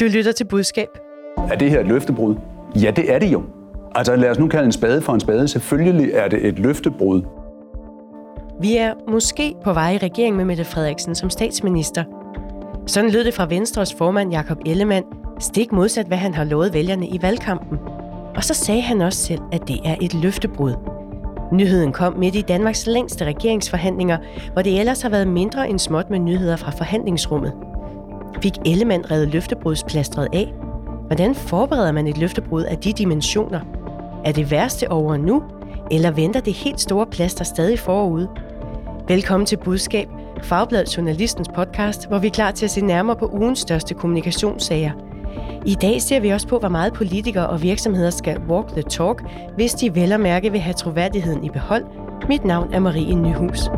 Du lytter til budskab. Er det her et løftebrud? Ja, det er det jo. Altså lad os nu kalde en spade for en spade. Selvfølgelig er det et løftebrud. Vi er måske på vej i regering med Mette Frederiksen som statsminister. Sådan lød det fra Venstres formand Jakob Ellemann, stik modsat hvad han har lovet vælgerne i valgkampen. Og så sagde han også selv, at det er et løftebrud. Nyheden kom midt i Danmarks længste regeringsforhandlinger, hvor det ellers har været mindre end småt med nyheder fra forhandlingsrummet. Fik Ellemann reddet løftebrudsplastret af? Hvordan forbereder man et løftebrud af de dimensioner? Er det værste over nu, eller venter det helt store plaster stadig forude? Velkommen til Budskab, Fagbladet Journalistens podcast, hvor vi er klar til at se nærmere på ugens største kommunikationssager. I dag ser vi også på, hvor meget politikere og virksomheder skal walk the talk, hvis de vel og mærke vil have troværdigheden i behold. Mit navn er Marie Nyhus.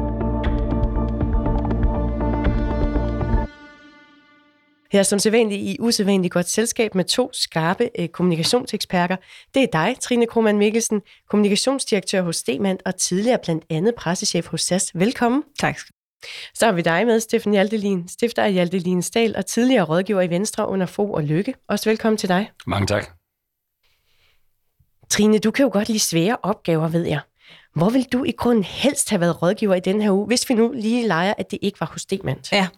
Her som sædvanligt i usædvanligt godt selskab med to skarpe eh, kommunikationseksperter. Det er dig, Trine Krohmann Mikkelsen, kommunikationsdirektør hos Stegmann og tidligere blandt andet pressechef hos SAS. Velkommen. Tak. Så har vi dig med, Steffen Hjaltelin, stifter af Hjaltelin Stal og tidligere rådgiver i Venstre under Fo og Lykke. Også velkommen til dig. Mange tak. Trine, du kan jo godt lide svære opgaver, ved jeg. Hvor vil du i grunden helst have været rådgiver i den her uge, hvis vi nu lige leger, at det ikke var hos Stegmann? Ja,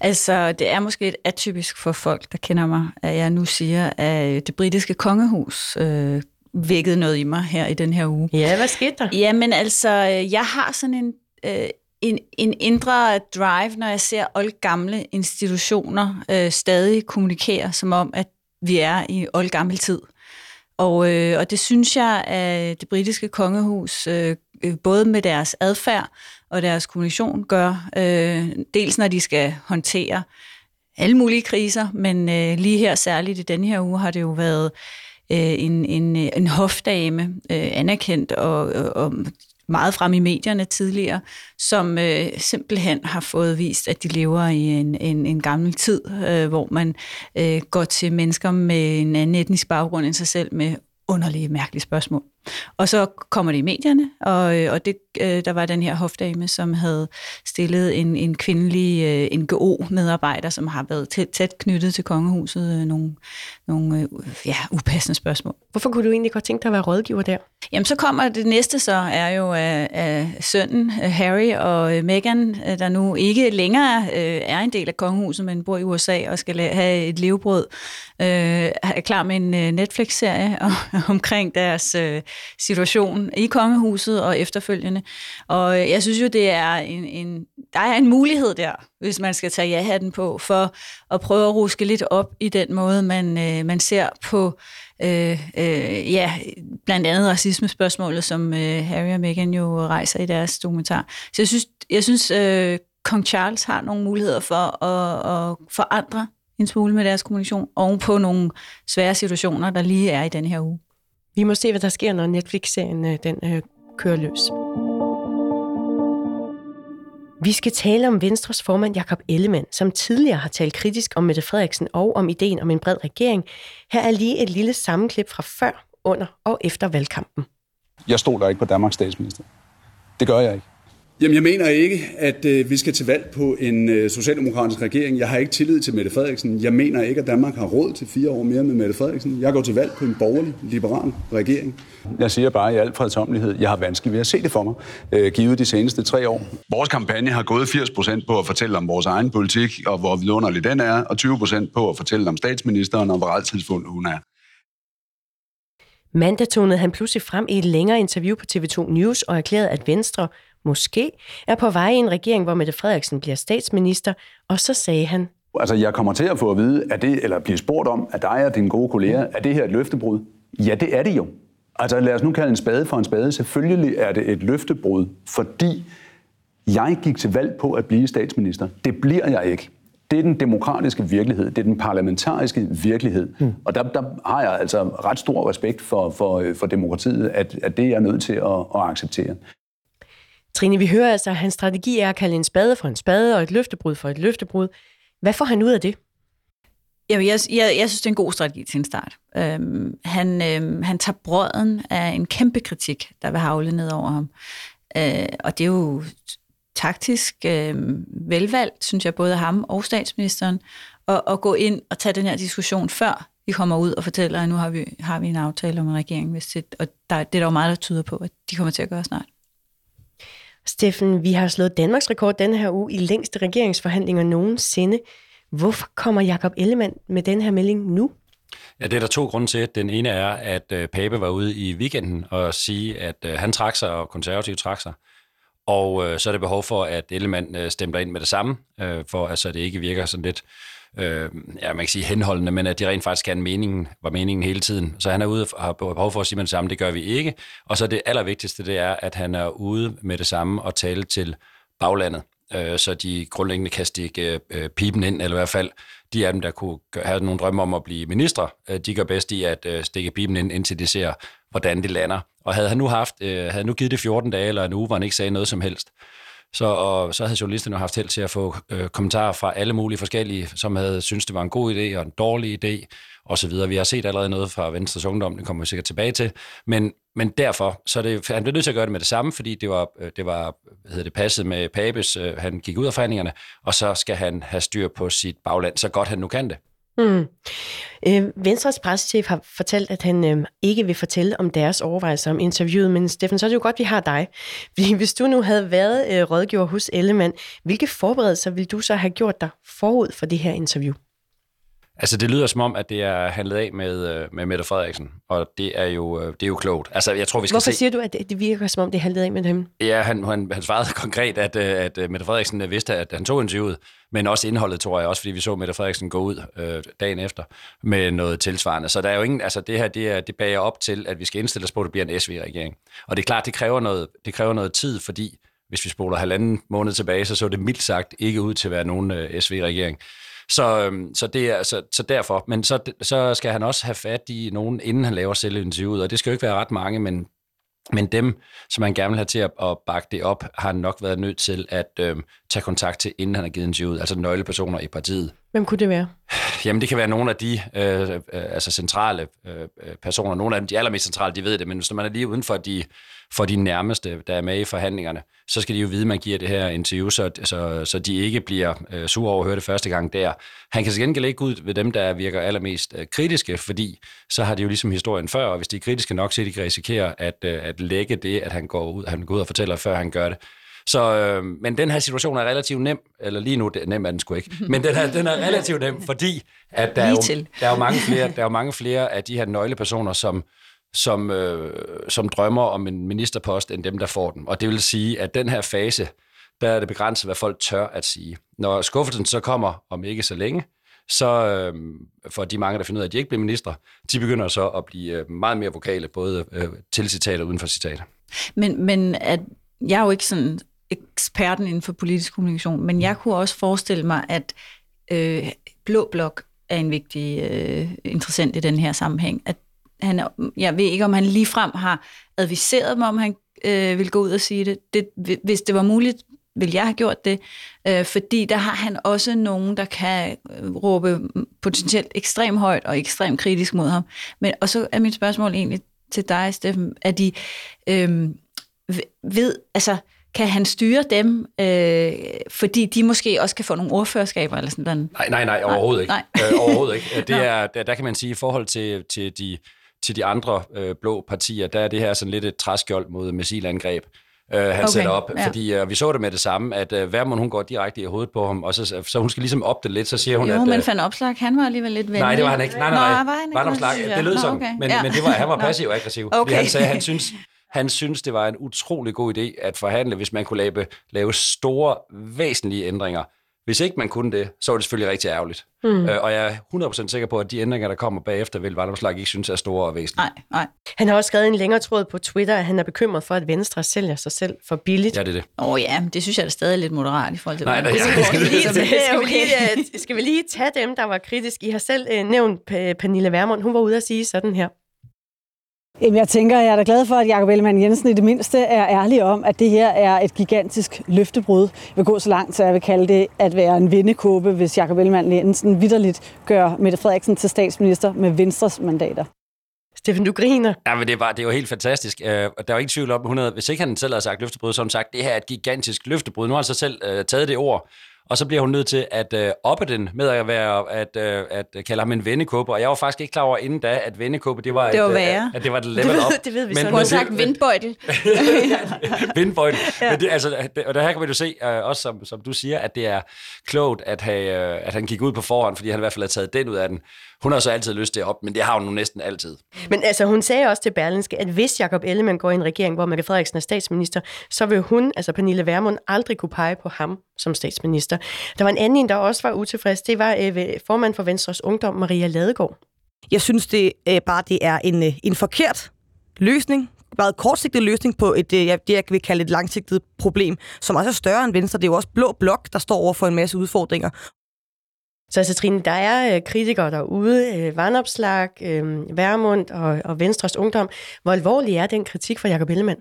altså det er måske et atypisk for folk, der kender mig, at jeg nu siger, at det britiske kongehus øh, vækkede noget i mig her i den her uge. Ja, hvad skete der? Jamen altså, jeg har sådan en, øh, en, en indre drive, når jeg ser oldgamle institutioner øh, stadig kommunikere, som om, at vi er i oldgammel tid. Og, øh, og det synes jeg, at det britiske kongehus, øh, Øh, både med deres adfærd og deres kommunikation, gør. Øh, dels når de skal håndtere alle mulige kriser, men øh, lige her særligt i denne her uge har det jo været øh, en, en, en hofdame, øh, anerkendt og, og meget frem i medierne tidligere, som øh, simpelthen har fået vist, at de lever i en, en, en gammel tid, øh, hvor man øh, går til mennesker med en anden etnisk baggrund end sig selv med underlige, mærkelige spørgsmål. Og så kommer det i medierne, og, øh, og det, øh, der var den her hofdame, som havde stillet en, en kvindelig øh, NGO-medarbejder, som har været tæt, tæt knyttet til kongehuset, nogle, nogle ja, upassende spørgsmål. Hvorfor kunne du egentlig godt tænke dig at være rådgiver der? Jamen, så kommer det næste så, er jo af, af sønnen Harry og Meghan, der nu ikke længere er en del af kongehuset, men bor i USA og skal have et levebrød, er klar med en Netflix-serie omkring deres situation i kongehuset og efterfølgende. Og øh, jeg synes jo, det er en, en, der er en mulighed der, hvis man skal tage ja-hatten på, for at prøve at ruske lidt op i den måde, man, øh, man ser på øh, øh, ja, blandt andet racismespørgsmålet, som øh, Harry og Meghan jo rejser i deres dokumentar. Så jeg synes, jeg synes øh, kong Charles har nogle muligheder for at, at forandre en smule med deres kommunikation ovenpå nogle svære situationer, der lige er i den her uge. Vi må se, hvad der sker, når Netflix-serien øh, den, øh, kører løs. Vi skal tale om Venstres formand Jakob Ellemann, som tidligere har talt kritisk om Mette Frederiksen og om ideen om en bred regering. Her er lige et lille sammenklip fra før, under og efter valgkampen. Jeg stoler ikke på Danmarks statsminister. Det gør jeg ikke. Jamen, jeg mener ikke, at øh, vi skal til valg på en øh, socialdemokratisk regering. Jeg har ikke tillid til Mette Frederiksen. Jeg mener ikke, at Danmark har råd til fire år mere med Mette Frederiksen. Jeg går til valg på en borgerlig, liberal regering. Jeg siger bare i al fredsomlighed, jeg har vanskeligt ved at se det for mig, øh, givet de seneste tre år. Vores kampagne har gået 80 procent på at fortælle om vores egen politik, og hvor vidunderlig den er, og 20 procent på at fortælle om statsministeren, og hvor altidspunkt hun er. Mandag tonede han pludselig frem i et længere interview på TV2 News og erklærede, at Venstre måske er på vej i en regering, hvor Mette Frederiksen bliver statsminister, og så sagde han, Altså, jeg kommer til at få at vide, at det, eller blive spurgt om, at dig og dine gode kolleger, er det her et løftebrud? Ja, det er det jo. Altså, lad os nu kalde en spade for en spade. Selvfølgelig er det et løftebrud, fordi jeg gik til valg på at blive statsminister. Det bliver jeg ikke. Det er den demokratiske virkelighed, det er den parlamentariske virkelighed. Mm. Og der, der har jeg altså ret stor respekt for, for, for demokratiet, at, at det er jeg nødt til at, at acceptere. Trine, vi hører altså, at hans strategi er at kalde en spade for en spade og et løftebrud for et løftebrud. Hvad får han ud af det? Jamen, jeg, jeg, jeg synes, det er en god strategi til en start. Øhm, han, øhm, han tager brøden af en kæmpe kritik, der vil havle ned over ham. Øh, og det er jo taktisk øh, velvalgt, synes jeg, både ham og statsministeren, at, at gå ind og tage den her diskussion, før vi kommer ud og fortæller, at nu har vi, har vi en aftale om en regering, hvis det, og der, det er der jo meget, der tyder på, at de kommer til at gøre snart. Steffen, vi har slået Danmarks rekord denne her uge i længste regeringsforhandlinger nogensinde. Hvorfor kommer Jakob Ellemann med den her melding nu? Ja, det er der to grunde til. Den ene er, at øh, Pape var ude i weekenden og sige, at øh, han trak sig, og konservative trak sig. Og øh, så er det behov for, at Ellemann øh, stemmer ind med det samme, øh, for altså, det ikke virker sådan lidt øh, ja, man kan sige henholdende, men at de rent faktisk kan meningen, var meningen hele tiden. Så han er ude og har behov for at sige med det samme, det gør vi ikke. Og så det allervigtigste, det er, at han er ude med det samme og tale til baglandet øh, så de grundlæggende kan stikke øh, pipen ind, eller i hvert fald de af dem, der kunne have nogle drømme om at blive ministre, øh, de gør bedst i at øh, stikke pipen ind, indtil de ser, hvordan det lander. Og havde han nu haft, øh, havde nu givet det 14 dage eller en uge, hvor han ikke sagde noget som helst, så, og så havde journalisterne haft held til at få øh, kommentarer fra alle mulige forskellige, som havde syntes, det var en god idé og en dårlig idé osv. Vi har set allerede noget fra Venstres Ungdom, det kommer vi sikkert tilbage til. Men, men derfor, så det, han blev nødt til at gøre det med det samme, fordi det var, øh, det var hvad hedder det, passet med Papes, øh, han gik ud af forhandlingerne, og så skal han have styr på sit bagland, så godt han nu kan det. Mm. Øh, Venstres pressechef har fortalt, at han øh, ikke vil fortælle om deres overvejelser om interviewet, men Steffen, så er det jo godt, at vi har dig. Fordi hvis du nu havde været øh, rådgiver hos Ellemann, hvilke forberedelser ville du så have gjort dig forud for det her interview? Altså, det lyder som om, at det er handlet af med, øh, med Mette Frederiksen, og det er jo, øh, det er jo klogt. Altså, jeg tror, vi skal Hvorfor se... siger du, at det, virker som om, det er handlet af med dem? Ja, han, han, han svarede konkret, at, øh, at Mette Frederiksen vidste, at han tog interviewet, men også indholdet, tror jeg, også fordi vi så Mette Frederiksen gå ud øh, dagen efter med noget tilsvarende. Så der er jo ingen, altså det her, det, er, det bager op til, at vi skal indstille os på, at det bliver en SV-regering. Og det er klart, det kræver noget, det kræver noget tid, fordi hvis vi spoler halvanden måned tilbage, så så det mildt sagt ikke ud til at være nogen øh, SV-regering. Så, øhm, så, det er, så, så derfor. Men så, så skal han også have fat i nogen, inden han laver selv interviewet, og det skal jo ikke være ret mange, men men dem, som han gerne vil have til at, at bakke det op, har han nok været nødt til at øhm, tage kontakt til, inden han har givet interviewet, altså nøglepersoner i partiet. Hvem kunne det være? Jamen, det kan være nogle af de øh, øh, altså centrale øh, personer. Nogle af dem, de allermest centrale, de ved det, men hvis man er lige uden for de, for de nærmeste, der er med i forhandlingerne, så skal de jo vide, at man giver det her interview, så, så, så de ikke bliver øh, sure over at høre det første gang der. Han kan til gengæld ikke ud ved dem, der virker allermest øh, kritiske, fordi så har de jo ligesom historien før, og hvis de er kritiske nok, så de kan risikere at, øh, at lægge det, at han går ud, han går ud og fortæller, før han gør det. Så, øh, men den her situation er relativt nem, eller lige nu, det, nem er den sgu ikke, men den, her, den er relativt nem, fordi at der, er jo, der, er jo mange flere, der er jo mange flere af de her nøglepersoner, som, som, øh, som drømmer om en ministerpost, end dem, der får den. Og det vil sige, at den her fase, der er det begrænset, hvad folk tør at sige. Når skuffelsen så kommer om ikke så længe, så øh, for de mange, der finder ud af, at de ikke bliver ministre, de begynder så at blive øh, meget mere vokale, både øh, til citat og uden for citat. Men, men at, jeg er jo ikke sådan eksperten inden for politisk kommunikation, men jeg kunne også forestille mig, at øh, Blå Blok er en vigtig øh, interessant i den her sammenhæng. At han, jeg ved ikke, om han lige frem har adviseret mig, om han øh, vil gå ud og sige det. det. Hvis det var muligt, vil jeg have gjort det, øh, fordi der har han også nogen, der kan øh, råbe potentielt ekstremt højt og ekstremt kritisk mod ham. Men, og så er mit spørgsmål egentlig til dig, Steffen, at de øh, ved, altså, kan han styre dem, øh, fordi de måske også kan få nogle ordførerskaber eller sådan noget? Nej, nej, nej, overhovedet ikke. Nej. øh, overhovedet ikke. Det er, der, der kan man sige, i forhold til, til, de, til de andre øh, blå partier, der er det her sådan lidt et træskjold mod missilangreb. Øh, han okay, sætter op, ja. fordi øh, vi så det med det samme, at øh, Værmund, hun går direkte i hovedet på ham, og så, så hun skal ligesom op det lidt, så siger hun, jo, at... Jo, men øh, Opslag, han var alligevel lidt venlig. Nej, det var han ikke. Nej, nej, nej. Nå, var han ikke? Van Opslag, det lød sådan, okay. men, ja. men det var, han var passiv og aggressiv, okay. fordi han sagde, han synes, han synes, det var en utrolig god idé at forhandle, hvis man kunne lave, lave store, væsentlige ændringer. Hvis ikke man kunne det, så var det selvfølgelig rigtig ærgerligt. Mm. Øh, og jeg er 100% sikker på, at de ændringer, der kommer bagefter, vil Vandomslag ikke synes er store og væsentlige. Nej, nej. Han har også skrevet en længere tråd på Twitter, at han er bekymret for, at Venstre sælger sig selv for billigt. Ja, det er det. Åh oh, ja, men det synes jeg er stadig lidt moderat i forhold til... Nej, nej, ja. skal, vi lige, skal, vi lige, skal vi lige tage dem, der var kritiske? I har selv øh, nævnt Pernille Vermund. Hun var ude at sige sådan her. Jamen, jeg tænker, jeg er da glad for, at Jakob Ellemann Jensen i det mindste er ærlig om, at det her er et gigantisk løftebrud. Jeg vil gå så langt, så jeg vil kalde det at være en vindekåbe, hvis Jakob Ellemann Jensen vidderligt gør Mette Frederiksen til statsminister med Venstres mandater. Steffen, du griner. Ja, men det er, bare, det er jo helt fantastisk. Uh, der er jo ikke tvivl om, 100, hvis ikke han selv har sagt løftebrud, så har han sagt, det her er et gigantisk løftebrud. Nu har han så selv uh, taget det ord, og så bliver hun nødt til at øh, oppe den med at, være, at, øh, at kalde ham en vennekåbe, og jeg var faktisk ikke klar over inden da, at vennekåbe, det var, det var et, værre. at det var et level det up. det ved vi men, så. Hun har sagt vindbøjtel. vindbøjtel. ja. Men det, altså, og der her kan man jo se, uh, også som, som du siger, at det er klogt, at, have, uh, at han gik ud på forhånd, fordi han i hvert fald har taget den ud af den. Hun har så altid lyst til at op, men det har hun nu næsten altid. Men altså, hun sagde også til Berlinske, at hvis Jacob Ellemann går i en regering, hvor Mette Frederiksen er statsminister, så vil hun, altså Pernille Vermund, aldrig kunne pege på ham som statsminister. Der var en anden, der også var utilfreds. Det var øh, formand for Venstres Ungdom, Maria Ladegaard. Jeg synes det øh, bare, det er en, øh, en forkert løsning meget kortsigtet løsning på et, det, jeg vil kalde et langsigtet problem, som også er større end Venstre. Det er jo også Blå Blok, der står over for en masse udfordringer. Så altså, Trine, der er øh, kritikere derude, øh, Vandopslag, øh, Værmund og, og Venstres Ungdom. Hvor alvorlig er den kritik fra Jacob Ellemann?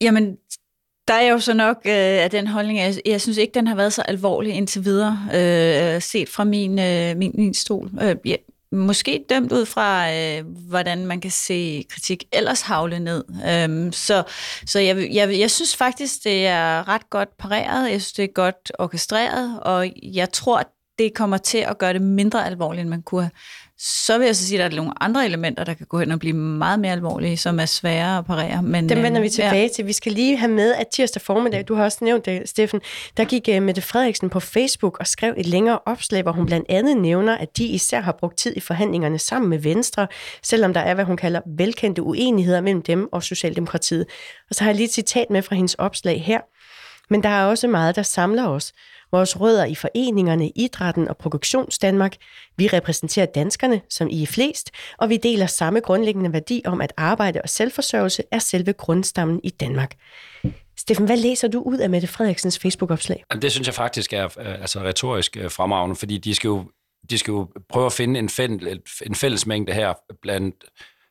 Jamen, der er jo så nok øh, af den holdning, jeg, jeg synes ikke, den har været så alvorlig indtil videre, øh, set fra min, øh, min, min stol. Øh, ja, måske dømt ud fra, øh, hvordan man kan se kritik ellers havle ned. Øhm, så så jeg, jeg, jeg synes faktisk, det er ret godt pareret, jeg synes, det er godt orkestreret, og jeg tror, det kommer til at gøre det mindre alvorligt, end man kunne have så vil jeg så sige, at der er nogle andre elementer, der kan gå hen og blive meget mere alvorlige, som er svære at parere. Men, Dem vender vi øh, tilbage ja. til. Vi skal lige have med, at tirsdag formiddag, du har også nævnt det, Steffen, der gik uh, Mette Frederiksen på Facebook og skrev et længere opslag, hvor hun blandt andet nævner, at de især har brugt tid i forhandlingerne sammen med Venstre, selvom der er, hvad hun kalder velkendte uenigheder mellem dem og Socialdemokratiet. Og så har jeg lige et citat med fra hendes opslag her. Men der er også meget, der samler os vores rødder i foreningerne, idrætten og produktionsdanmark. Vi repræsenterer danskerne, som I er flest, og vi deler samme grundlæggende værdi om, at arbejde og selvforsørgelse er selve grundstammen i Danmark. Steffen, hvad læser du ud af Mette Frederiksens Facebook-opslag? Det synes jeg faktisk er altså, retorisk øh, fremragende, fordi de skal jo, de skal jo prøve at finde en, fælles, en fællesmængde her blandt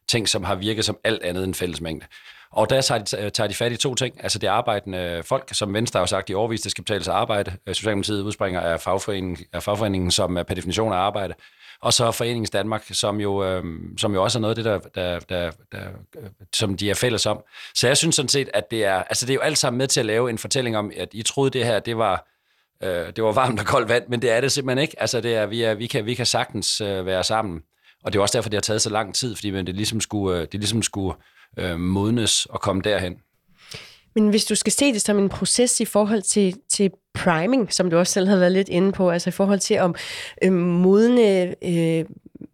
ting, som har virket som alt andet end fællesmængde. Og der tager de, tager de fat i to ting. Altså det arbejdende folk, som Venstre har sagt i overvis, det skal betales arbejde. Øh, Socialdemokratiet udspringer af fagforeningen, af fagforeningen som er per definition af arbejde. Og så Foreningens Danmark, som jo, øh, som jo også er noget af det, der, der, der, der, øh, som de er fælles om. Så jeg synes sådan set, at det er, altså det er jo alt sammen med til at lave en fortælling om, at I troede det her, det var, øh, det var varmt og koldt vand, men det er det simpelthen ikke. Altså det er, vi, er, vi, kan, vi kan sagtens øh, være sammen. Og det er også derfor, det har taget så lang tid, fordi det ligesom skulle, øh, det ligesom skulle øh, modnes og komme derhen. Men hvis du skal se det som en proces i forhold til, til priming, som du også selv havde været lidt inde på, altså i forhold til at øh, modne øh,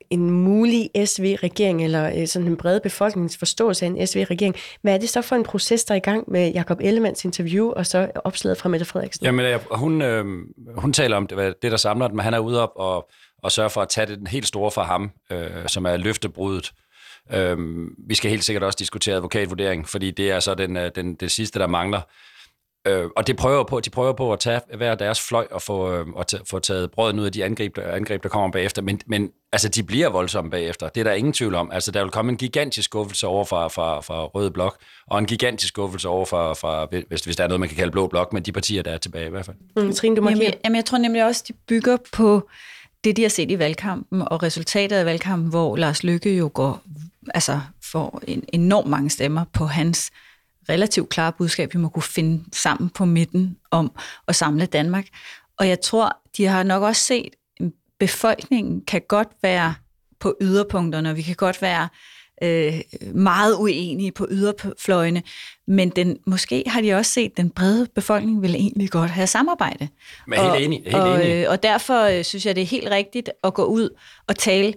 en mulig SV-regering, eller øh, sådan en bred befolkningsforståelse af en SV-regering, hvad er det så for en proces, der er i gang med Jakob Ellemanns interview, og så opslaget fra Mette Frederiksen? Jamen, hun, øh, hun taler om det, det der samler dem, han er ude op og, og sørge for at tage det helt store fra ham, øh, som er løftebruddet Øhm, vi skal helt sikkert også diskutere advokatvurdering, fordi det er så den, øh, den, det sidste, der mangler. Øh, og det prøver på, de prøver på at tage hver deres fløj og få, øh, og t- få taget brødet ud af de angreb, der, angreb, der kommer bagefter. Men, men altså, de bliver voldsomme bagefter. Det er der ingen tvivl om. Altså, der vil komme en gigantisk skuffelse over fra, fra, fra Røde Blok, og en gigantisk skuffelse over fra, fra hvis, hvis der er noget, man kan kalde Blå Blok, men de partier, der er tilbage i hvert fald. Mm, Trine, du må jamen, jamen, jeg tror nemlig også, de bygger på det, de har set i valgkampen, og resultatet af valgkampen, hvor Lars Lykke jo går altså får en enorm mange stemmer på hans relativt klare budskab, vi må kunne finde sammen på midten om at samle Danmark. Og jeg tror, de har nok også set, at befolkningen kan godt være på yderpunkterne, og vi kan godt være øh, meget uenige på yderfløjene, men den, måske har de også set, at den brede befolkning vil egentlig godt have samarbejde. Men helt enig. Helt og, enig. Øh, og derfor øh, synes jeg, det er helt rigtigt at gå ud og tale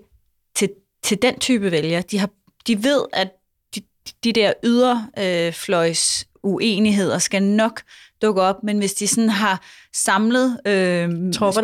til, til den type vælgere. De har de ved, at de, de der yderfløjs øh, uenigheder skal nok dukke op, men hvis de sådan har samlet øh,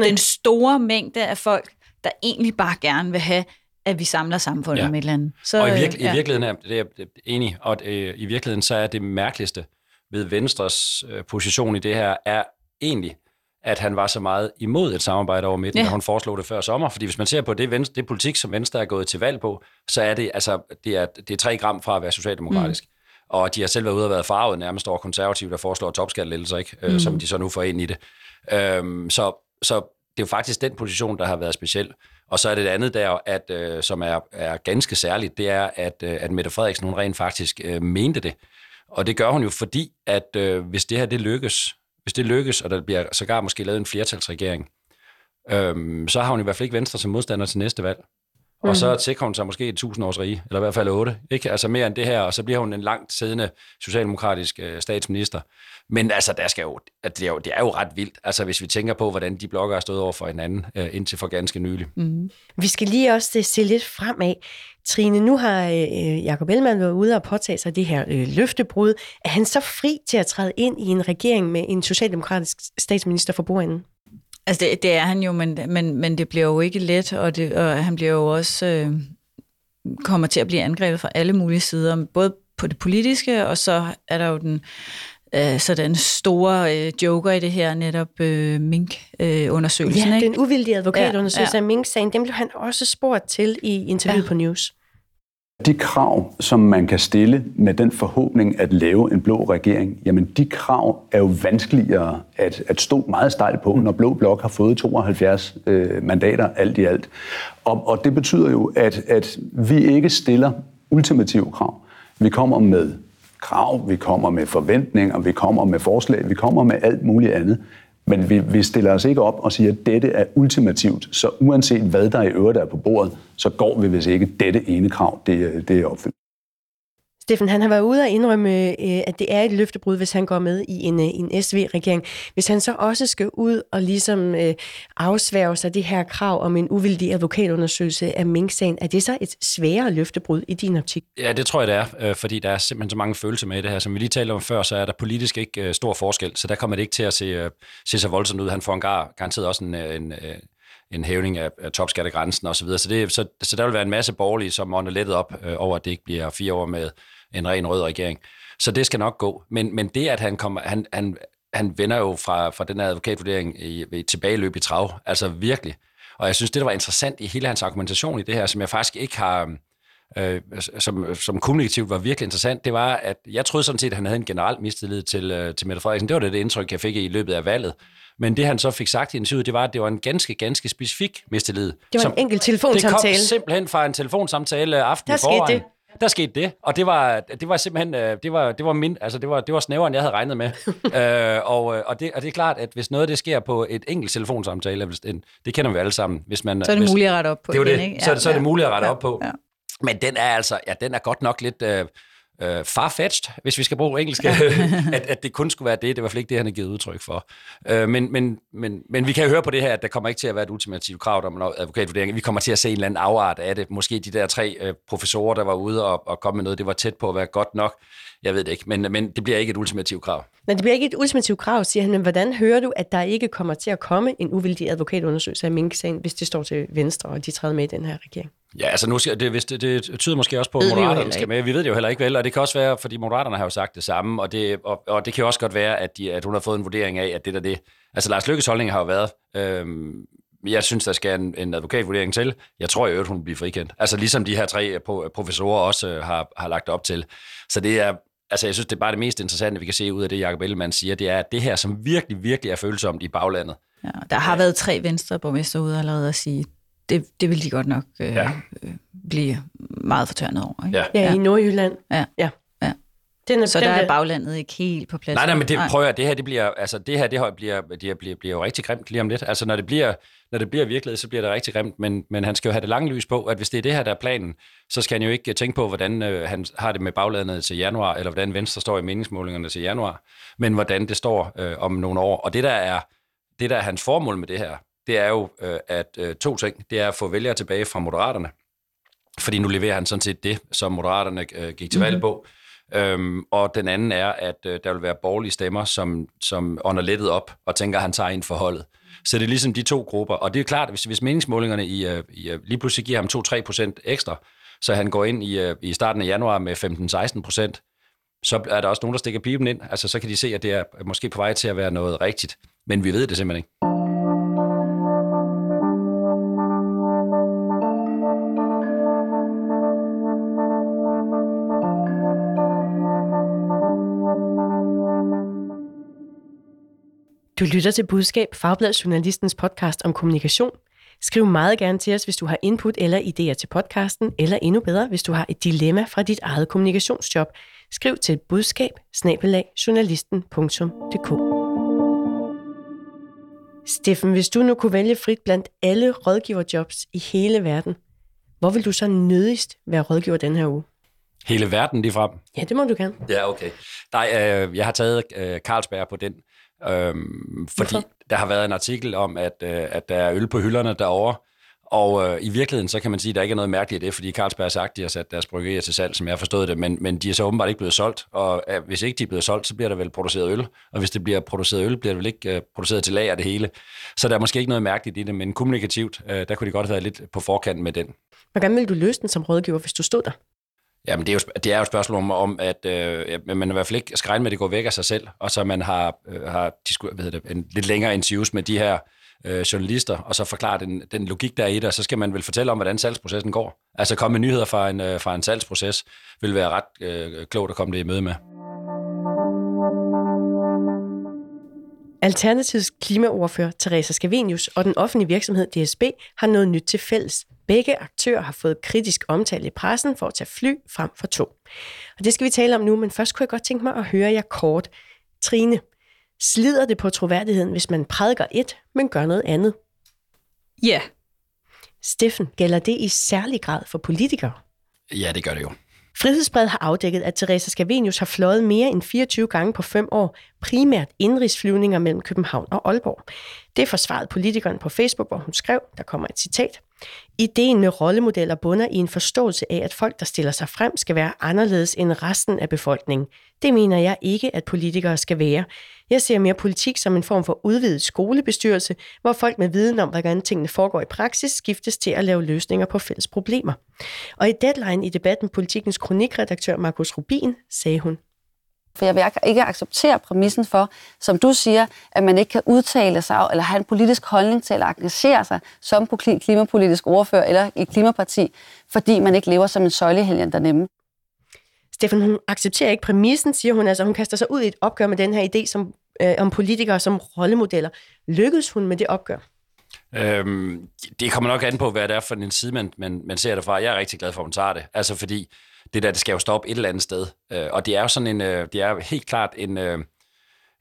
den store mængde af folk, der egentlig bare gerne vil have, at vi samler samfundet ja. med et eller andet. Så, og i, virke, ja. i virkeligheden er det er jeg enig, og øh, i virkeligheden så er det mærkeligste ved Venstres øh, position i det her, er egentlig, at han var så meget imod et samarbejde over midten, ja. da hun foreslog det før sommer. Fordi hvis man ser på det, venstre, det politik, som Venstre er gået til valg på, så er det, altså, det er, det er tre gram fra at være socialdemokratisk. Mm. Og de har selv været ude og været farvet nærmest over konservative, der foreslår topskattelettelser, ikke? Øh, mm. som de så nu får ind i det. Øhm, så, så det er jo faktisk den position, der har været speciel. Og så er det det andet der, at, øh, som er, er ganske særligt, det er, at, øh, at Mette Frederiksen hun rent faktisk øh, mente det. Og det gør hun jo fordi, at øh, hvis det her det lykkes, hvis det lykkes, og der bliver sågar måske lavet en flertalsregering, øh, så har hun i hvert fald ikke Venstre som modstander til næste valg. Og mm. så sikrer hun sig måske et års rige, eller i hvert fald otte. Ikke? Altså mere end det her, og så bliver hun en langt siddende socialdemokratisk øh, statsminister. Men altså, der skal jo, det, er jo, det er jo ret vildt, altså hvis vi tænker på, hvordan de blokker har stået over for hinanden øh, indtil for ganske nylig. Mm. Vi skal lige også øh, se lidt fremad. Trine, nu har øh, Jacob Ellemann været ude og påtage sig det her øh, løftebrud. Er han så fri til at træde ind i en regering med en socialdemokratisk statsminister for bordenden? Altså det, det er han jo, men, men, men det bliver jo ikke let, og, det, og han bliver jo også øh, kommer til at blive angrebet fra alle mulige sider, både på det politiske, og så er der jo den øh, så den store øh, joker i det her netop øh, Mink-undersøgelsen. Øh, ja, den uvildige advokatundersøgelse ja, ja. af Mink-sagen, den blev han også spurgt til i interviewet ja. på News. De krav, som man kan stille med den forhåbning at lave en blå regering, jamen de krav er jo vanskeligere at, at stå meget stejlt på, når Blå Blok har fået 72 øh, mandater alt i alt. Og, og det betyder jo, at, at vi ikke stiller ultimative krav. Vi kommer med krav, vi kommer med forventninger, vi kommer med forslag, vi kommer med alt muligt andet. Men vi, vi stiller os ikke op og siger, at dette er ultimativt, så uanset hvad der i øvrigt er på bordet, så går vi, hvis ikke dette ene krav det, det er opfyldt. Steffen, han har været ude og indrømme, øh, at det er et løftebrud, hvis han går med i en, øh, en SV-regering. Hvis han så også skal ud og ligesom øh, afsværge sig det her krav om en uvildig advokatundersøgelse af Mink-sagen, er det så et sværere løftebrud i din optik? Ja, det tror jeg, det er, fordi der er simpelthen så mange følelser med i det her. Som vi lige talte om før, så er der politisk ikke stor forskel, så der kommer det ikke til at se, se så voldsomt ud. Han får en gar, garanteret også en, en, en hævning af, af topskattegrænsen osv. Så, så, det, så, så der vil være en masse borgerlige, som ånder lettet op øh, over, at det ikke bliver fire år med en ren rød regering. Så det skal nok gå. Men, men det, at han kommer, han, han, han vender jo fra, fra den her advokatvurdering i, i tilbageløb i trav, altså virkelig. Og jeg synes, det, der var interessant i hele hans argumentation i det her, som jeg faktisk ikke har, øh, som, som kommunikativt var virkelig interessant, det var, at jeg troede sådan set, at han havde en generel mistillid til, øh, til Mette Frederiksen. Det var det, det indtryk, jeg fik i løbet af valget. Men det, han så fik sagt i interviewet, det var, at det var en ganske, ganske specifik mistillid. Det var som, en enkelt telefonsamtale. Det kom simpelthen fra en telefonsamtale aften Der i forvejen. Skete det. Der skete det, og det var, det var simpelthen, øh, det var, det var min, altså det var, det var snævere, end jeg havde regnet med. øh, og, øh, og, det, og det er klart, at hvis noget det sker på et enkelt telefonsamtale, det kender vi alle sammen. Hvis man, så er det hvis, muligt at rette op på. Det er det, ikke? Ja, så, så er det muligt at rette ja, op på. Ja. Men den er altså, ja, den er godt nok lidt, øh, øh, farfetched, hvis vi skal bruge engelsk, at, at det kun skulle være det. Det var i hvert fald ikke det, han har givet udtryk for. Øh, men, men, men, men vi kan høre på det her, at der kommer ikke til at være et ultimativt krav om en advokatvurdering. Vi kommer til at se en eller anden afart af det. Måske de der tre øh, professorer, der var ude og, og komme med noget, det var tæt på at være godt nok. Jeg ved det ikke, men, men det bliver ikke et ultimativt krav. Men det bliver ikke et ultimativt krav, siger han. Men hvordan hører du, at der ikke kommer til at komme en uvildig advokatundersøgelse af Mink-sagen, hvis det står til Venstre, og de træder med i den her regering? Ja, altså nu skal, det, det, det tyder måske også på, at Moderaterne skal med. Vi ved det jo heller ikke vel, og det kan også være, fordi Moderaterne har jo sagt det samme, og det, og, og det kan også godt være, at, de, at hun har fået en vurdering af, at det der det. Altså Lars Lykkes holdning har jo været, øhm, jeg synes, der skal en, en advokatvurdering til. Jeg tror jo, at hun bliver frikendt. Altså ligesom de her tre professorer også har, har lagt op til. Så det er, altså jeg synes, det er bare det mest interessante, vi kan se ud af det, Jacob Ellemann siger, det er, at det her, som virkelig, virkelig er følsomt i baglandet. Ja, der har været tre venstre borgmester ude allerede at sige, det, det vil de godt nok øh, ja. øh, blive meget fortørnet over. Ikke? Ja. ja, i Nordjylland. Ja. ja. ja. Den er, så den der er baglandet ikke helt på plads. Nej, nej, men det, prøver jeg, det her, det bliver, altså, det her, det her bliver, det bliver, bliver jo rigtig grimt lige om lidt. Altså, når det bliver, når det bliver virkelighed, så bliver det rigtig grimt, men, men han skal jo have det lange lys på, at hvis det er det her, der er planen, så skal han jo ikke tænke på, hvordan øh, han har det med baglandet til januar, eller hvordan Venstre står i meningsmålingerne til januar, men hvordan det står øh, om nogle år. Og det der er, det der er hans formål med det her, det er jo øh, at øh, to ting. Det er at få vælgere tilbage fra Moderaterne, fordi nu leverer han sådan set det, som Moderaterne øh, gik til valg mhm. på. Mm-hmm. Øhm, og den anden er, at øh, der vil være borgerlige stemmer, som, som ånder lettet op og tænker, at han tager ind forholdet. Så det er ligesom de to grupper. Og det er klart, at hvis, hvis meningsmålingerne i, øh, i, øh, lige pludselig giver ham 2-3 procent ekstra, så han går ind i, øh, i starten af januar med 15-16 procent, så er der også nogen, der stikker pipen ind. Altså, så kan de se, at det er måske på vej til at være noget rigtigt. Men vi ved det simpelthen ikke. Du lytter til Budskab, Fagbladet Journalistens podcast om kommunikation. Skriv meget gerne til os, hvis du har input eller idéer til podcasten, eller endnu bedre, hvis du har et dilemma fra dit eget kommunikationsjob. Skriv til budskab. Steffen, hvis du nu kunne vælge frit blandt alle rådgiverjobs i hele verden, hvor vil du så nødigst være rådgiver den her uge? Hele verden lige frem? Ja, det må du gerne. Ja, okay. Nej, øh, jeg har taget øh, Carlsberg på den, øh, fordi Hvorfor? der har været en artikel om, at, øh, at der er øl på hylderne derovre, og øh, i virkeligheden, så kan man sige, at der ikke er noget mærkeligt i det, fordi Carlsberg har sagt, at de har sat deres bryggerier til salg, som jeg har forstået det, men, men de er så åbenbart ikke blevet solgt, og øh, hvis ikke de er blevet solgt, så bliver der vel produceret øl, og hvis det bliver produceret øl, bliver det vel ikke øh, produceret til lager det hele. Så der er måske ikke noget mærkeligt i det, men kommunikativt, øh, der kunne de godt have været lidt på forkant med den. Hvordan vil du løse den som rådgiver, hvis du stod der? Jamen, det er jo, det er jo et spørgsmål om, om at øh, man i hvert fald ikke skal regne med, at det går væk af sig selv, og så man har, øh, har hvad det, en lidt længere interviews med de her øh, journalister, og så forklare den, den logik, der er i det, og så skal man vel fortælle om, hvordan salgsprocessen går. Altså komme med nyheder fra en, øh, fra en salgsproces, vil være ret øh, klogt at komme det i møde med. Alternativets klimaordfører Teresa Scavenius og den offentlige virksomhed DSB har noget nyt til fælles. Begge aktører har fået kritisk omtale i pressen for at tage fly frem for tog. Og det skal vi tale om nu, men først kunne jeg godt tænke mig at høre jer kort. Trine, Slider det på troværdigheden, hvis man prædiker et, men gør noget andet? Ja. Yeah. Steffen, gælder det i særlig grad for politikere? Ja, det gør det jo. Frihedsbred har afdækket, at Teresa Scavenius har fløjet mere end 24 gange på fem år, primært indrigsflyvninger mellem København og Aalborg. Det forsvarede politikeren på Facebook, hvor hun skrev, der kommer et citat, Ideen med rollemodeller bunder i en forståelse af, at folk, der stiller sig frem, skal være anderledes end resten af befolkningen. Det mener jeg ikke, at politikere skal være. Jeg ser mere politik som en form for udvidet skolebestyrelse, hvor folk med viden om, hvordan tingene foregår i praksis, skiftes til at lave løsninger på fælles problemer. Og i deadline i debatten politikens kronikredaktør Markus Rubin sagde hun, for jeg vil ikke acceptere præmissen for, som du siger, at man ikke kan udtale sig eller have en politisk holdning til eller engagere sig som klimapolitisk ordfører eller i klimaparti, fordi man ikke lever som en søjlehelgen derhjemme. Stefan, hun accepterer ikke præmissen, siger hun. Altså, hun kaster sig ud i et opgør med den her idé som, øh, om politikere som rollemodeller. Lykkedes hun med det opgør? Øhm, det kommer nok an på, hvad det er for en side, man, man, man ser det fra. Jeg er rigtig glad for, at hun tager det. Altså fordi det der, det skal jo stoppe et eller andet sted. Øh, og det er jo sådan en, øh, det er helt klart en, øh,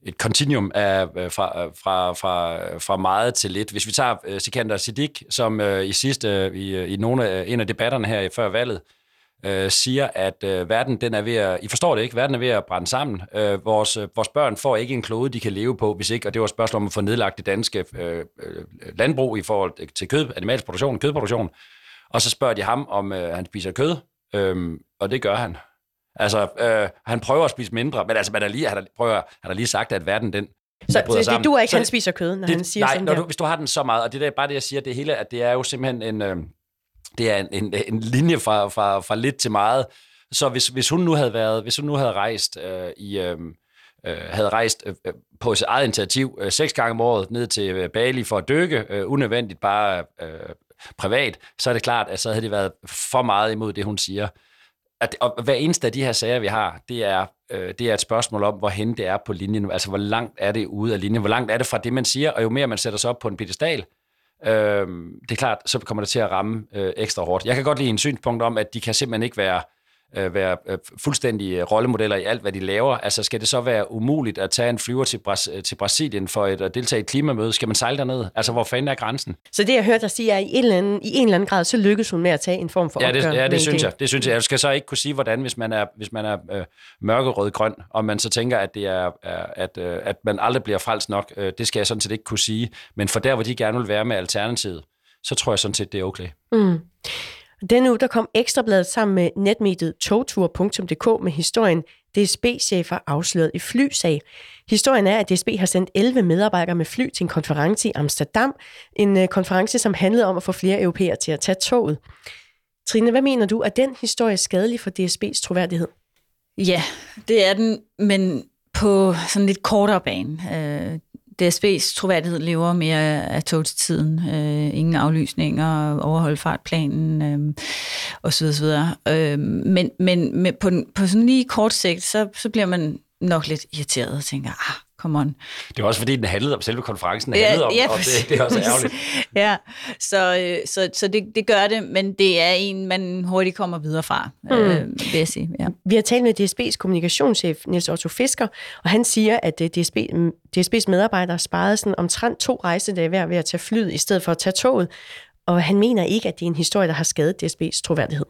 et continuum af, øh, fra, øh, fra, fra, øh, fra meget til lidt. Hvis vi tager øh, Sikander Siddiq, som øh, i sidste, øh, i, i nogle af, en af debatterne her før valget, øh, siger, at øh, verden den er ved at, I forstår det ikke, verden er ved at brænde sammen. Øh, vores, øh, vores børn får ikke en klode, de kan leve på, hvis ikke, og det var et spørgsmål om at få nedlagt det danske øh, landbrug i forhold til kød, animalsk produktion, kødproduktion. Og så spørger de ham, om øh, han spiser kød, øh, og det gør han. Altså, øh, han prøver at spise mindre, men altså, man er lige, han, har, prøver, han har lige sagt, at verden den så, det, du er ikke, så, han spiser kød, når det, han siger nej, sådan når du, hvis du har den så meget, og det er bare det, jeg siger, det hele, at det er jo simpelthen en, øh, det er en, en, en linje fra, fra, fra lidt til meget. Så hvis, hvis hun nu havde været, hvis hun nu havde rejst øh, i, øh, øh havde rejst øh, øh, på sit eget initiativ øh, seks gange om året ned til øh, Bali for at dykke, øh, unødvendigt bare øh, privat, så er det klart, at så havde det været for meget imod det, hun siger at, og hver eneste af de her sager, vi har, det er, øh, det er et spørgsmål om, hvorhen det er på linjen. Altså, hvor langt er det ude af linjen? Hvor langt er det fra det, man siger? Og jo mere man sætter sig op på en pedestal, øh, det er klart, så kommer det til at ramme øh, ekstra hårdt. Jeg kan godt lide en synspunkt om, at de kan simpelthen ikke være øh, være øh, fuldstændige rollemodeller i alt, hvad de laver. Altså skal det så være umuligt at tage en flyver til, Bras- til Brasilien for et, at deltage i et klimamøde? Skal man sejle derned? Altså hvor fanden er grænsen? Så det, jeg hørte dig sige, er, at i en, eller anden, i en eller anden grad, så lykkes hun med at tage en form for ja, det, opgør. Ja, det synes jeg. Det synes jeg. Jeg skal så ikke kunne sige, hvordan, hvis man er, hvis man er øh, mørkerød-grøn, og man så tænker, at, det er, at, øh, at man aldrig bliver frelst nok. Øh, det skal jeg sådan set ikke kunne sige. Men for der, hvor de gerne vil være med alternativet, så tror jeg sådan set, det er okay. Mm. Denne uge der kom Ekstrabladet sammen med netmediet togtur.dk med historien DSB-chefer afsløret i flysag. Historien er, at DSB har sendt 11 medarbejdere med fly til en konference i Amsterdam. En øh, konference, som handlede om at få flere europæere til at tage toget. Trine, hvad mener du, er den historie skadelig for DSB's troværdighed? Ja, det er den, men på sådan lidt kortere bane. Øh, DSB's troværdighed lever mere af togtiden. Øh, ingen aflysninger, overholde fartplanen øh, osv. osv. Øh, men men med, på, på sådan lige kort sigt, så, så bliver man nok lidt irriteret og tænker, ah, come on. Det var også fordi, den handlede om selve konferencen, handlede ja, om, ja, og det, det er også ærgerligt. ja, så, øh, så, så det, det gør det, men det er en, man hurtigt kommer videre fra, mm. øh, vil jeg sige. Ja. Vi har talt med DSB's kommunikationschef, Niels Otto Fisker, og han siger, at øh, DSB, DSB's medarbejdere sparede sådan omtrent to rejsedage hver ved at tage flyet, i stedet for at tage toget, og han mener ikke, at det er en historie, der har skadet DSB's troværdighed.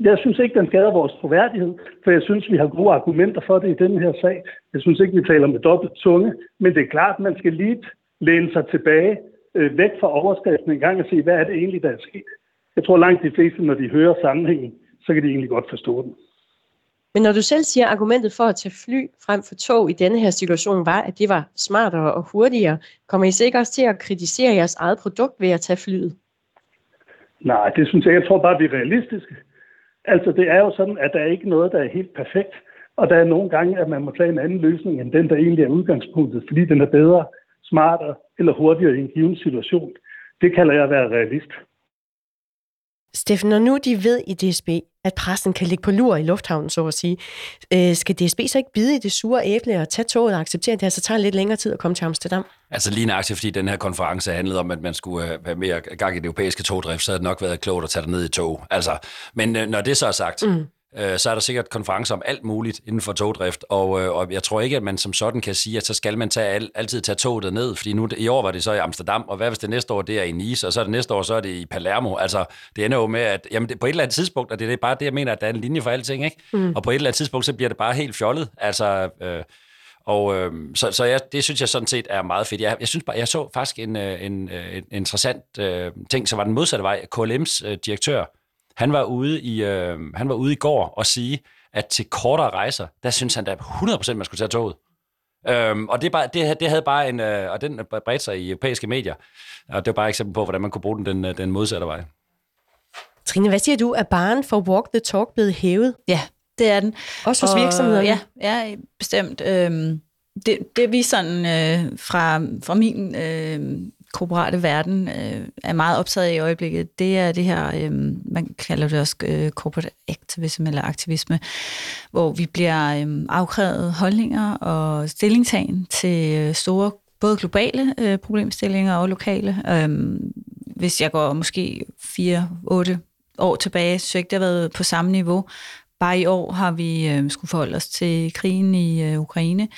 Jeg synes ikke, den skader vores troværdighed, for jeg synes, vi har gode argumenter for det i denne her sag. Jeg synes ikke, vi taler med dobbelt tunge, men det er klart, at man skal lige læne sig tilbage, øh, væk fra overskriften en gang og se, hvad er det egentlig, der er sket. Jeg tror langt de fleste, når de hører sammenhængen, så kan de egentlig godt forstå den. Men når du selv siger, at argumentet for at tage fly frem for tog i denne her situation var, at det var smartere og hurtigere, kommer I sikkert også til at kritisere jeres eget produkt ved at tage flyet? Nej, det synes jeg. Jeg tror bare, vi er realistiske. Altså, det er jo sådan, at der er ikke noget, der er helt perfekt. Og der er nogle gange, at man må tage en anden løsning, end den, der egentlig er udgangspunktet, fordi den er bedre, smartere eller hurtigere i en given situation. Det kalder jeg at være realist. Steffen, når nu de ved i DSB, at pressen kan ligge på lur i lufthavnen, så at sige, øh, skal DSB så ikke bide i det sure æble og tage toget og acceptere, at det altså tager lidt længere tid at komme til Amsterdam? Altså lige nøjagtigt, fordi den her konference handlede om, at man skulle øh, have mere gang i det europæiske togdrift, så havde det nok været klogt at tage det ned i tog. Altså, men øh, når det så er sagt, mm øh, så er der sikkert konferencer om alt muligt inden for togdrift, og, øh, og jeg tror ikke, at man som sådan kan sige, at så skal man tage al, altid tage toget ned, fordi nu i år var det så i Amsterdam, og hvad hvis det næste år det er i Nice, og så er det næste år så er det i Palermo. Altså, det ender jo med, at jamen, det, på et eller andet tidspunkt, og det er bare det, jeg mener, at der er en linje for alting, ikke? Mm. Og på et eller andet tidspunkt, så bliver det bare helt fjollet. Altså, øh, og øh, så, så jeg, det synes jeg sådan set er meget fedt. Jeg, jeg synes bare, jeg så faktisk en, øh, en, en interessant øh, ting, så var den modsatte vej. KLM's øh, direktør, han var ude i, øh, han var ude i går og sige, at til kortere rejser, der synes han da 100% man skulle tage toget. Øhm, og det, bare, det, det havde bare en, øh, og den bredte sig i europæiske medier. Og det var bare et eksempel på, hvordan man kunne bruge den, den, den modsatte vej. Trine, hvad siger du? Er baren for Walk the Talk blevet hævet? Ja, det er den. Også hos virksomhederne? Ja, ja bestemt. Øhm, det, det vi sådan øh, fra, fra min øh, korporate verden øh, er meget optaget af i øjeblikket, det er det her, øh, man kalder det også øh, corporate activism eller aktivisme, hvor vi bliver øh, afkrævet holdninger og stillingtagen til øh, store, både globale øh, problemstillinger og lokale. Øh, hvis jeg går måske 4-8 år tilbage, så ikke det har været på samme niveau. Bare i år har vi øh, skulle forholde os til krigen i øh, Ukraine,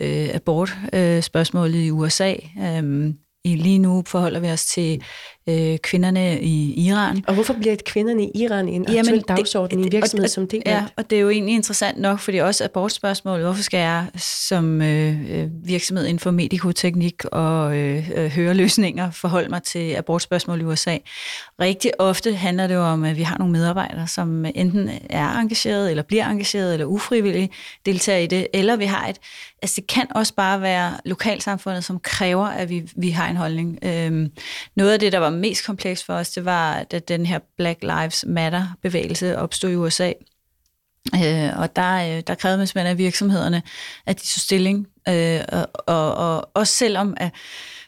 øh, abort øh, spørgsmålet i USA, øh, Lige nu forholder vi os til øh, kvinderne i Iran. Og hvorfor bliver kvinderne i Iran en aktuel Jamen, dagsorden det, i en virksomhed og, som det? Ja, og det er jo egentlig interessant nok, fordi også abortspørgsmålet, hvorfor skal jeg som øh, øh, virksomhed inden for medikoteknik og øh, øh, høreløsninger forholde mig til abortspørgsmål i USA? Rigtig ofte handler det jo om, at vi har nogle medarbejdere, som enten er engageret, eller bliver engageret, eller ufrivilligt deltager i det, eller vi har et, altså det kan også bare være lokalsamfundet, som kræver, at vi, vi har en holdning. Øhm, noget af det, der var mest komplekst for os, det var, at den her Black Lives Matter-bevægelse opstod i USA. Øh, og der, øh, der krævede man simpelthen af virksomhederne, at de tog stilling. Øh, og, og, og også selvom at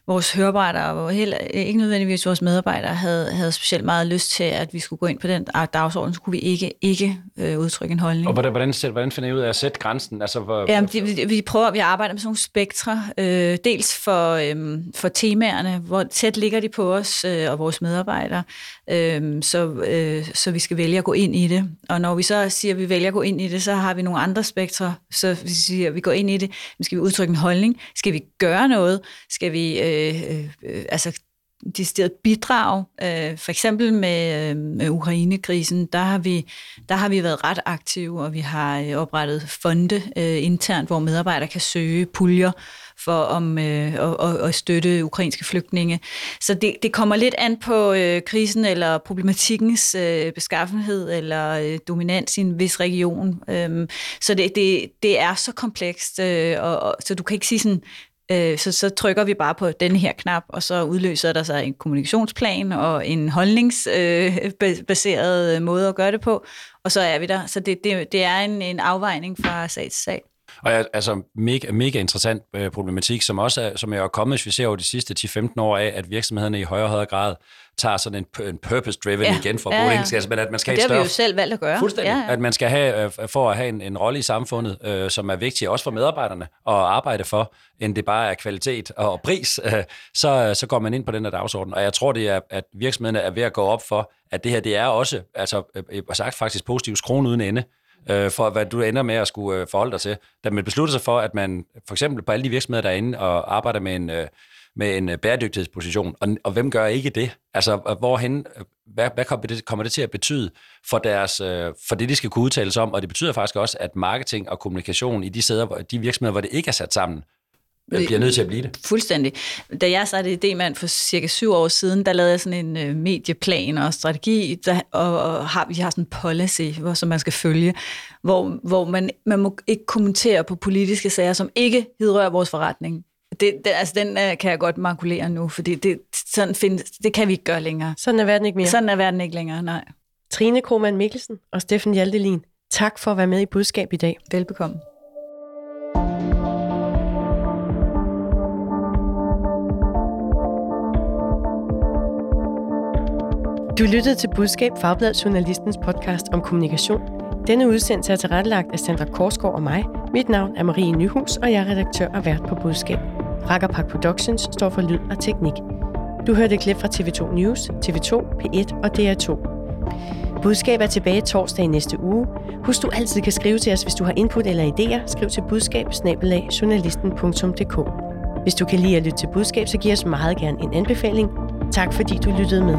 vores høreapparater og heller, ikke nødvendigvis vores medarbejdere havde, havde specielt meget lyst til, at vi skulle gå ind på den dagsorden, så kunne vi ikke, ikke øh, udtrykke en holdning. Og hvordan, hvordan, hvordan finder I ud af at sætte grænsen? Altså, hvor, ja, vi, vi, prøver, vi arbejder med sådan nogle spektre, øh, dels for, øh, for temaerne, hvor tæt ligger de på os øh, og vores medarbejdere, øh, så, øh, så vi skal vælge at gå ind i det. Og når vi så siger, at vi vælger at gå ind i det, så har vi nogle andre spektre, så vi siger, at vi går ind i det, skal vi udtrykke en holdning? Skal vi gøre noget? Skal vi... Øh, Øh, øh, øh, altså decideret bidrag. Øh, for eksempel med, øh, med Ukraine-krisen, der har, vi, der har vi været ret aktive, og vi har øh, oprettet fonde øh, internt, hvor medarbejdere kan søge puljer for om øh, at, at støtte ukrainske flygtninge. Så det, det kommer lidt an på øh, krisen eller problematikkens øh, beskaffenhed eller øh, dominans i en vis region. Øh, så det, det, det er så komplekst, øh, og, og, så du kan ikke sige sådan, Øh, så, så trykker vi bare på den her knap, og så udløser der sig en kommunikationsplan og en holdningsbaseret øh, måde at gøre det på, og så er vi der. Så det, det, det er en, en afvejning fra sag til sag. Og jeg, altså mega, mega interessant øh, problematik, som også er, som er kommet, hvis vi ser over de sidste 10-15 år af, at virksomhederne i højere og højere grad tager sådan en, en purpose-driven ja. igen for at bruge ja, ja. engelsk, altså, men at man skal have det har vi jo selv valgt at gøre. Fuldstændig. Ja, ja. At man skal have, øh, for at have en, en rolle i samfundet, øh, som er vigtig også for medarbejderne at arbejde for, end det bare er kvalitet og pris, øh, så, så går man ind på den her dagsorden. Og jeg tror, det er, at virksomhederne er ved at gå op for, at det her, det er også, altså øh, sagt faktisk positivt, skruen uden ende øh, for hvad du ender med at skulle øh, forholde dig til. Da man beslutter sig for, at man for eksempel på alle de virksomheder, der er inde og arbejder med en, øh, med en øh, bæredygtighedsposition, og, og hvem gør ikke det? Altså, øh, hvorhen, øh, hvad, hvad kommer, det, kommer det til at betyde for, deres, øh, for det, de skal kunne udtale sig om? Og det betyder faktisk også, at marketing og kommunikation i de, steder, de virksomheder, hvor det ikke er sat sammen, bliver nødt til at blive det. Fuldstændig. Da jeg satte idémand for cirka syv år siden, der lavede jeg sådan en øh, medieplan og strategi, der, og, og har, vi har sådan en policy, hvor, som man skal følge, hvor, hvor man, man må ikke kommentere på politiske sager, som ikke hidrører vores forretning. Det, det, altså den uh, kan jeg godt makulere nu, fordi det, sådan find, det kan vi ikke gøre længere. Sådan er verden ikke mere. Sådan er verden ikke længere, nej. Trine Krohmann Mikkelsen og Steffen Hjaltelin, tak for at være med i budskab i dag. Velbekomme. Du lyttede til Budskab Fagbladet Journalistens podcast om kommunikation. Denne udsendelse er tilrettelagt af Sandra Korsgaard og mig. Mit navn er Marie Nyhus, og jeg er redaktør og vært på Budskab. Rakkerpak Productions står for lyd og teknik. Du hørte et klip fra TV2 News, TV2, P1 og DR2. Budskab er tilbage torsdag i næste uge. Husk, du altid kan skrive til os, hvis du har input eller idéer. Skriv til budskab Hvis du kan lide at lytte til budskab, så giv os meget gerne en anbefaling. Tak fordi du lyttede med.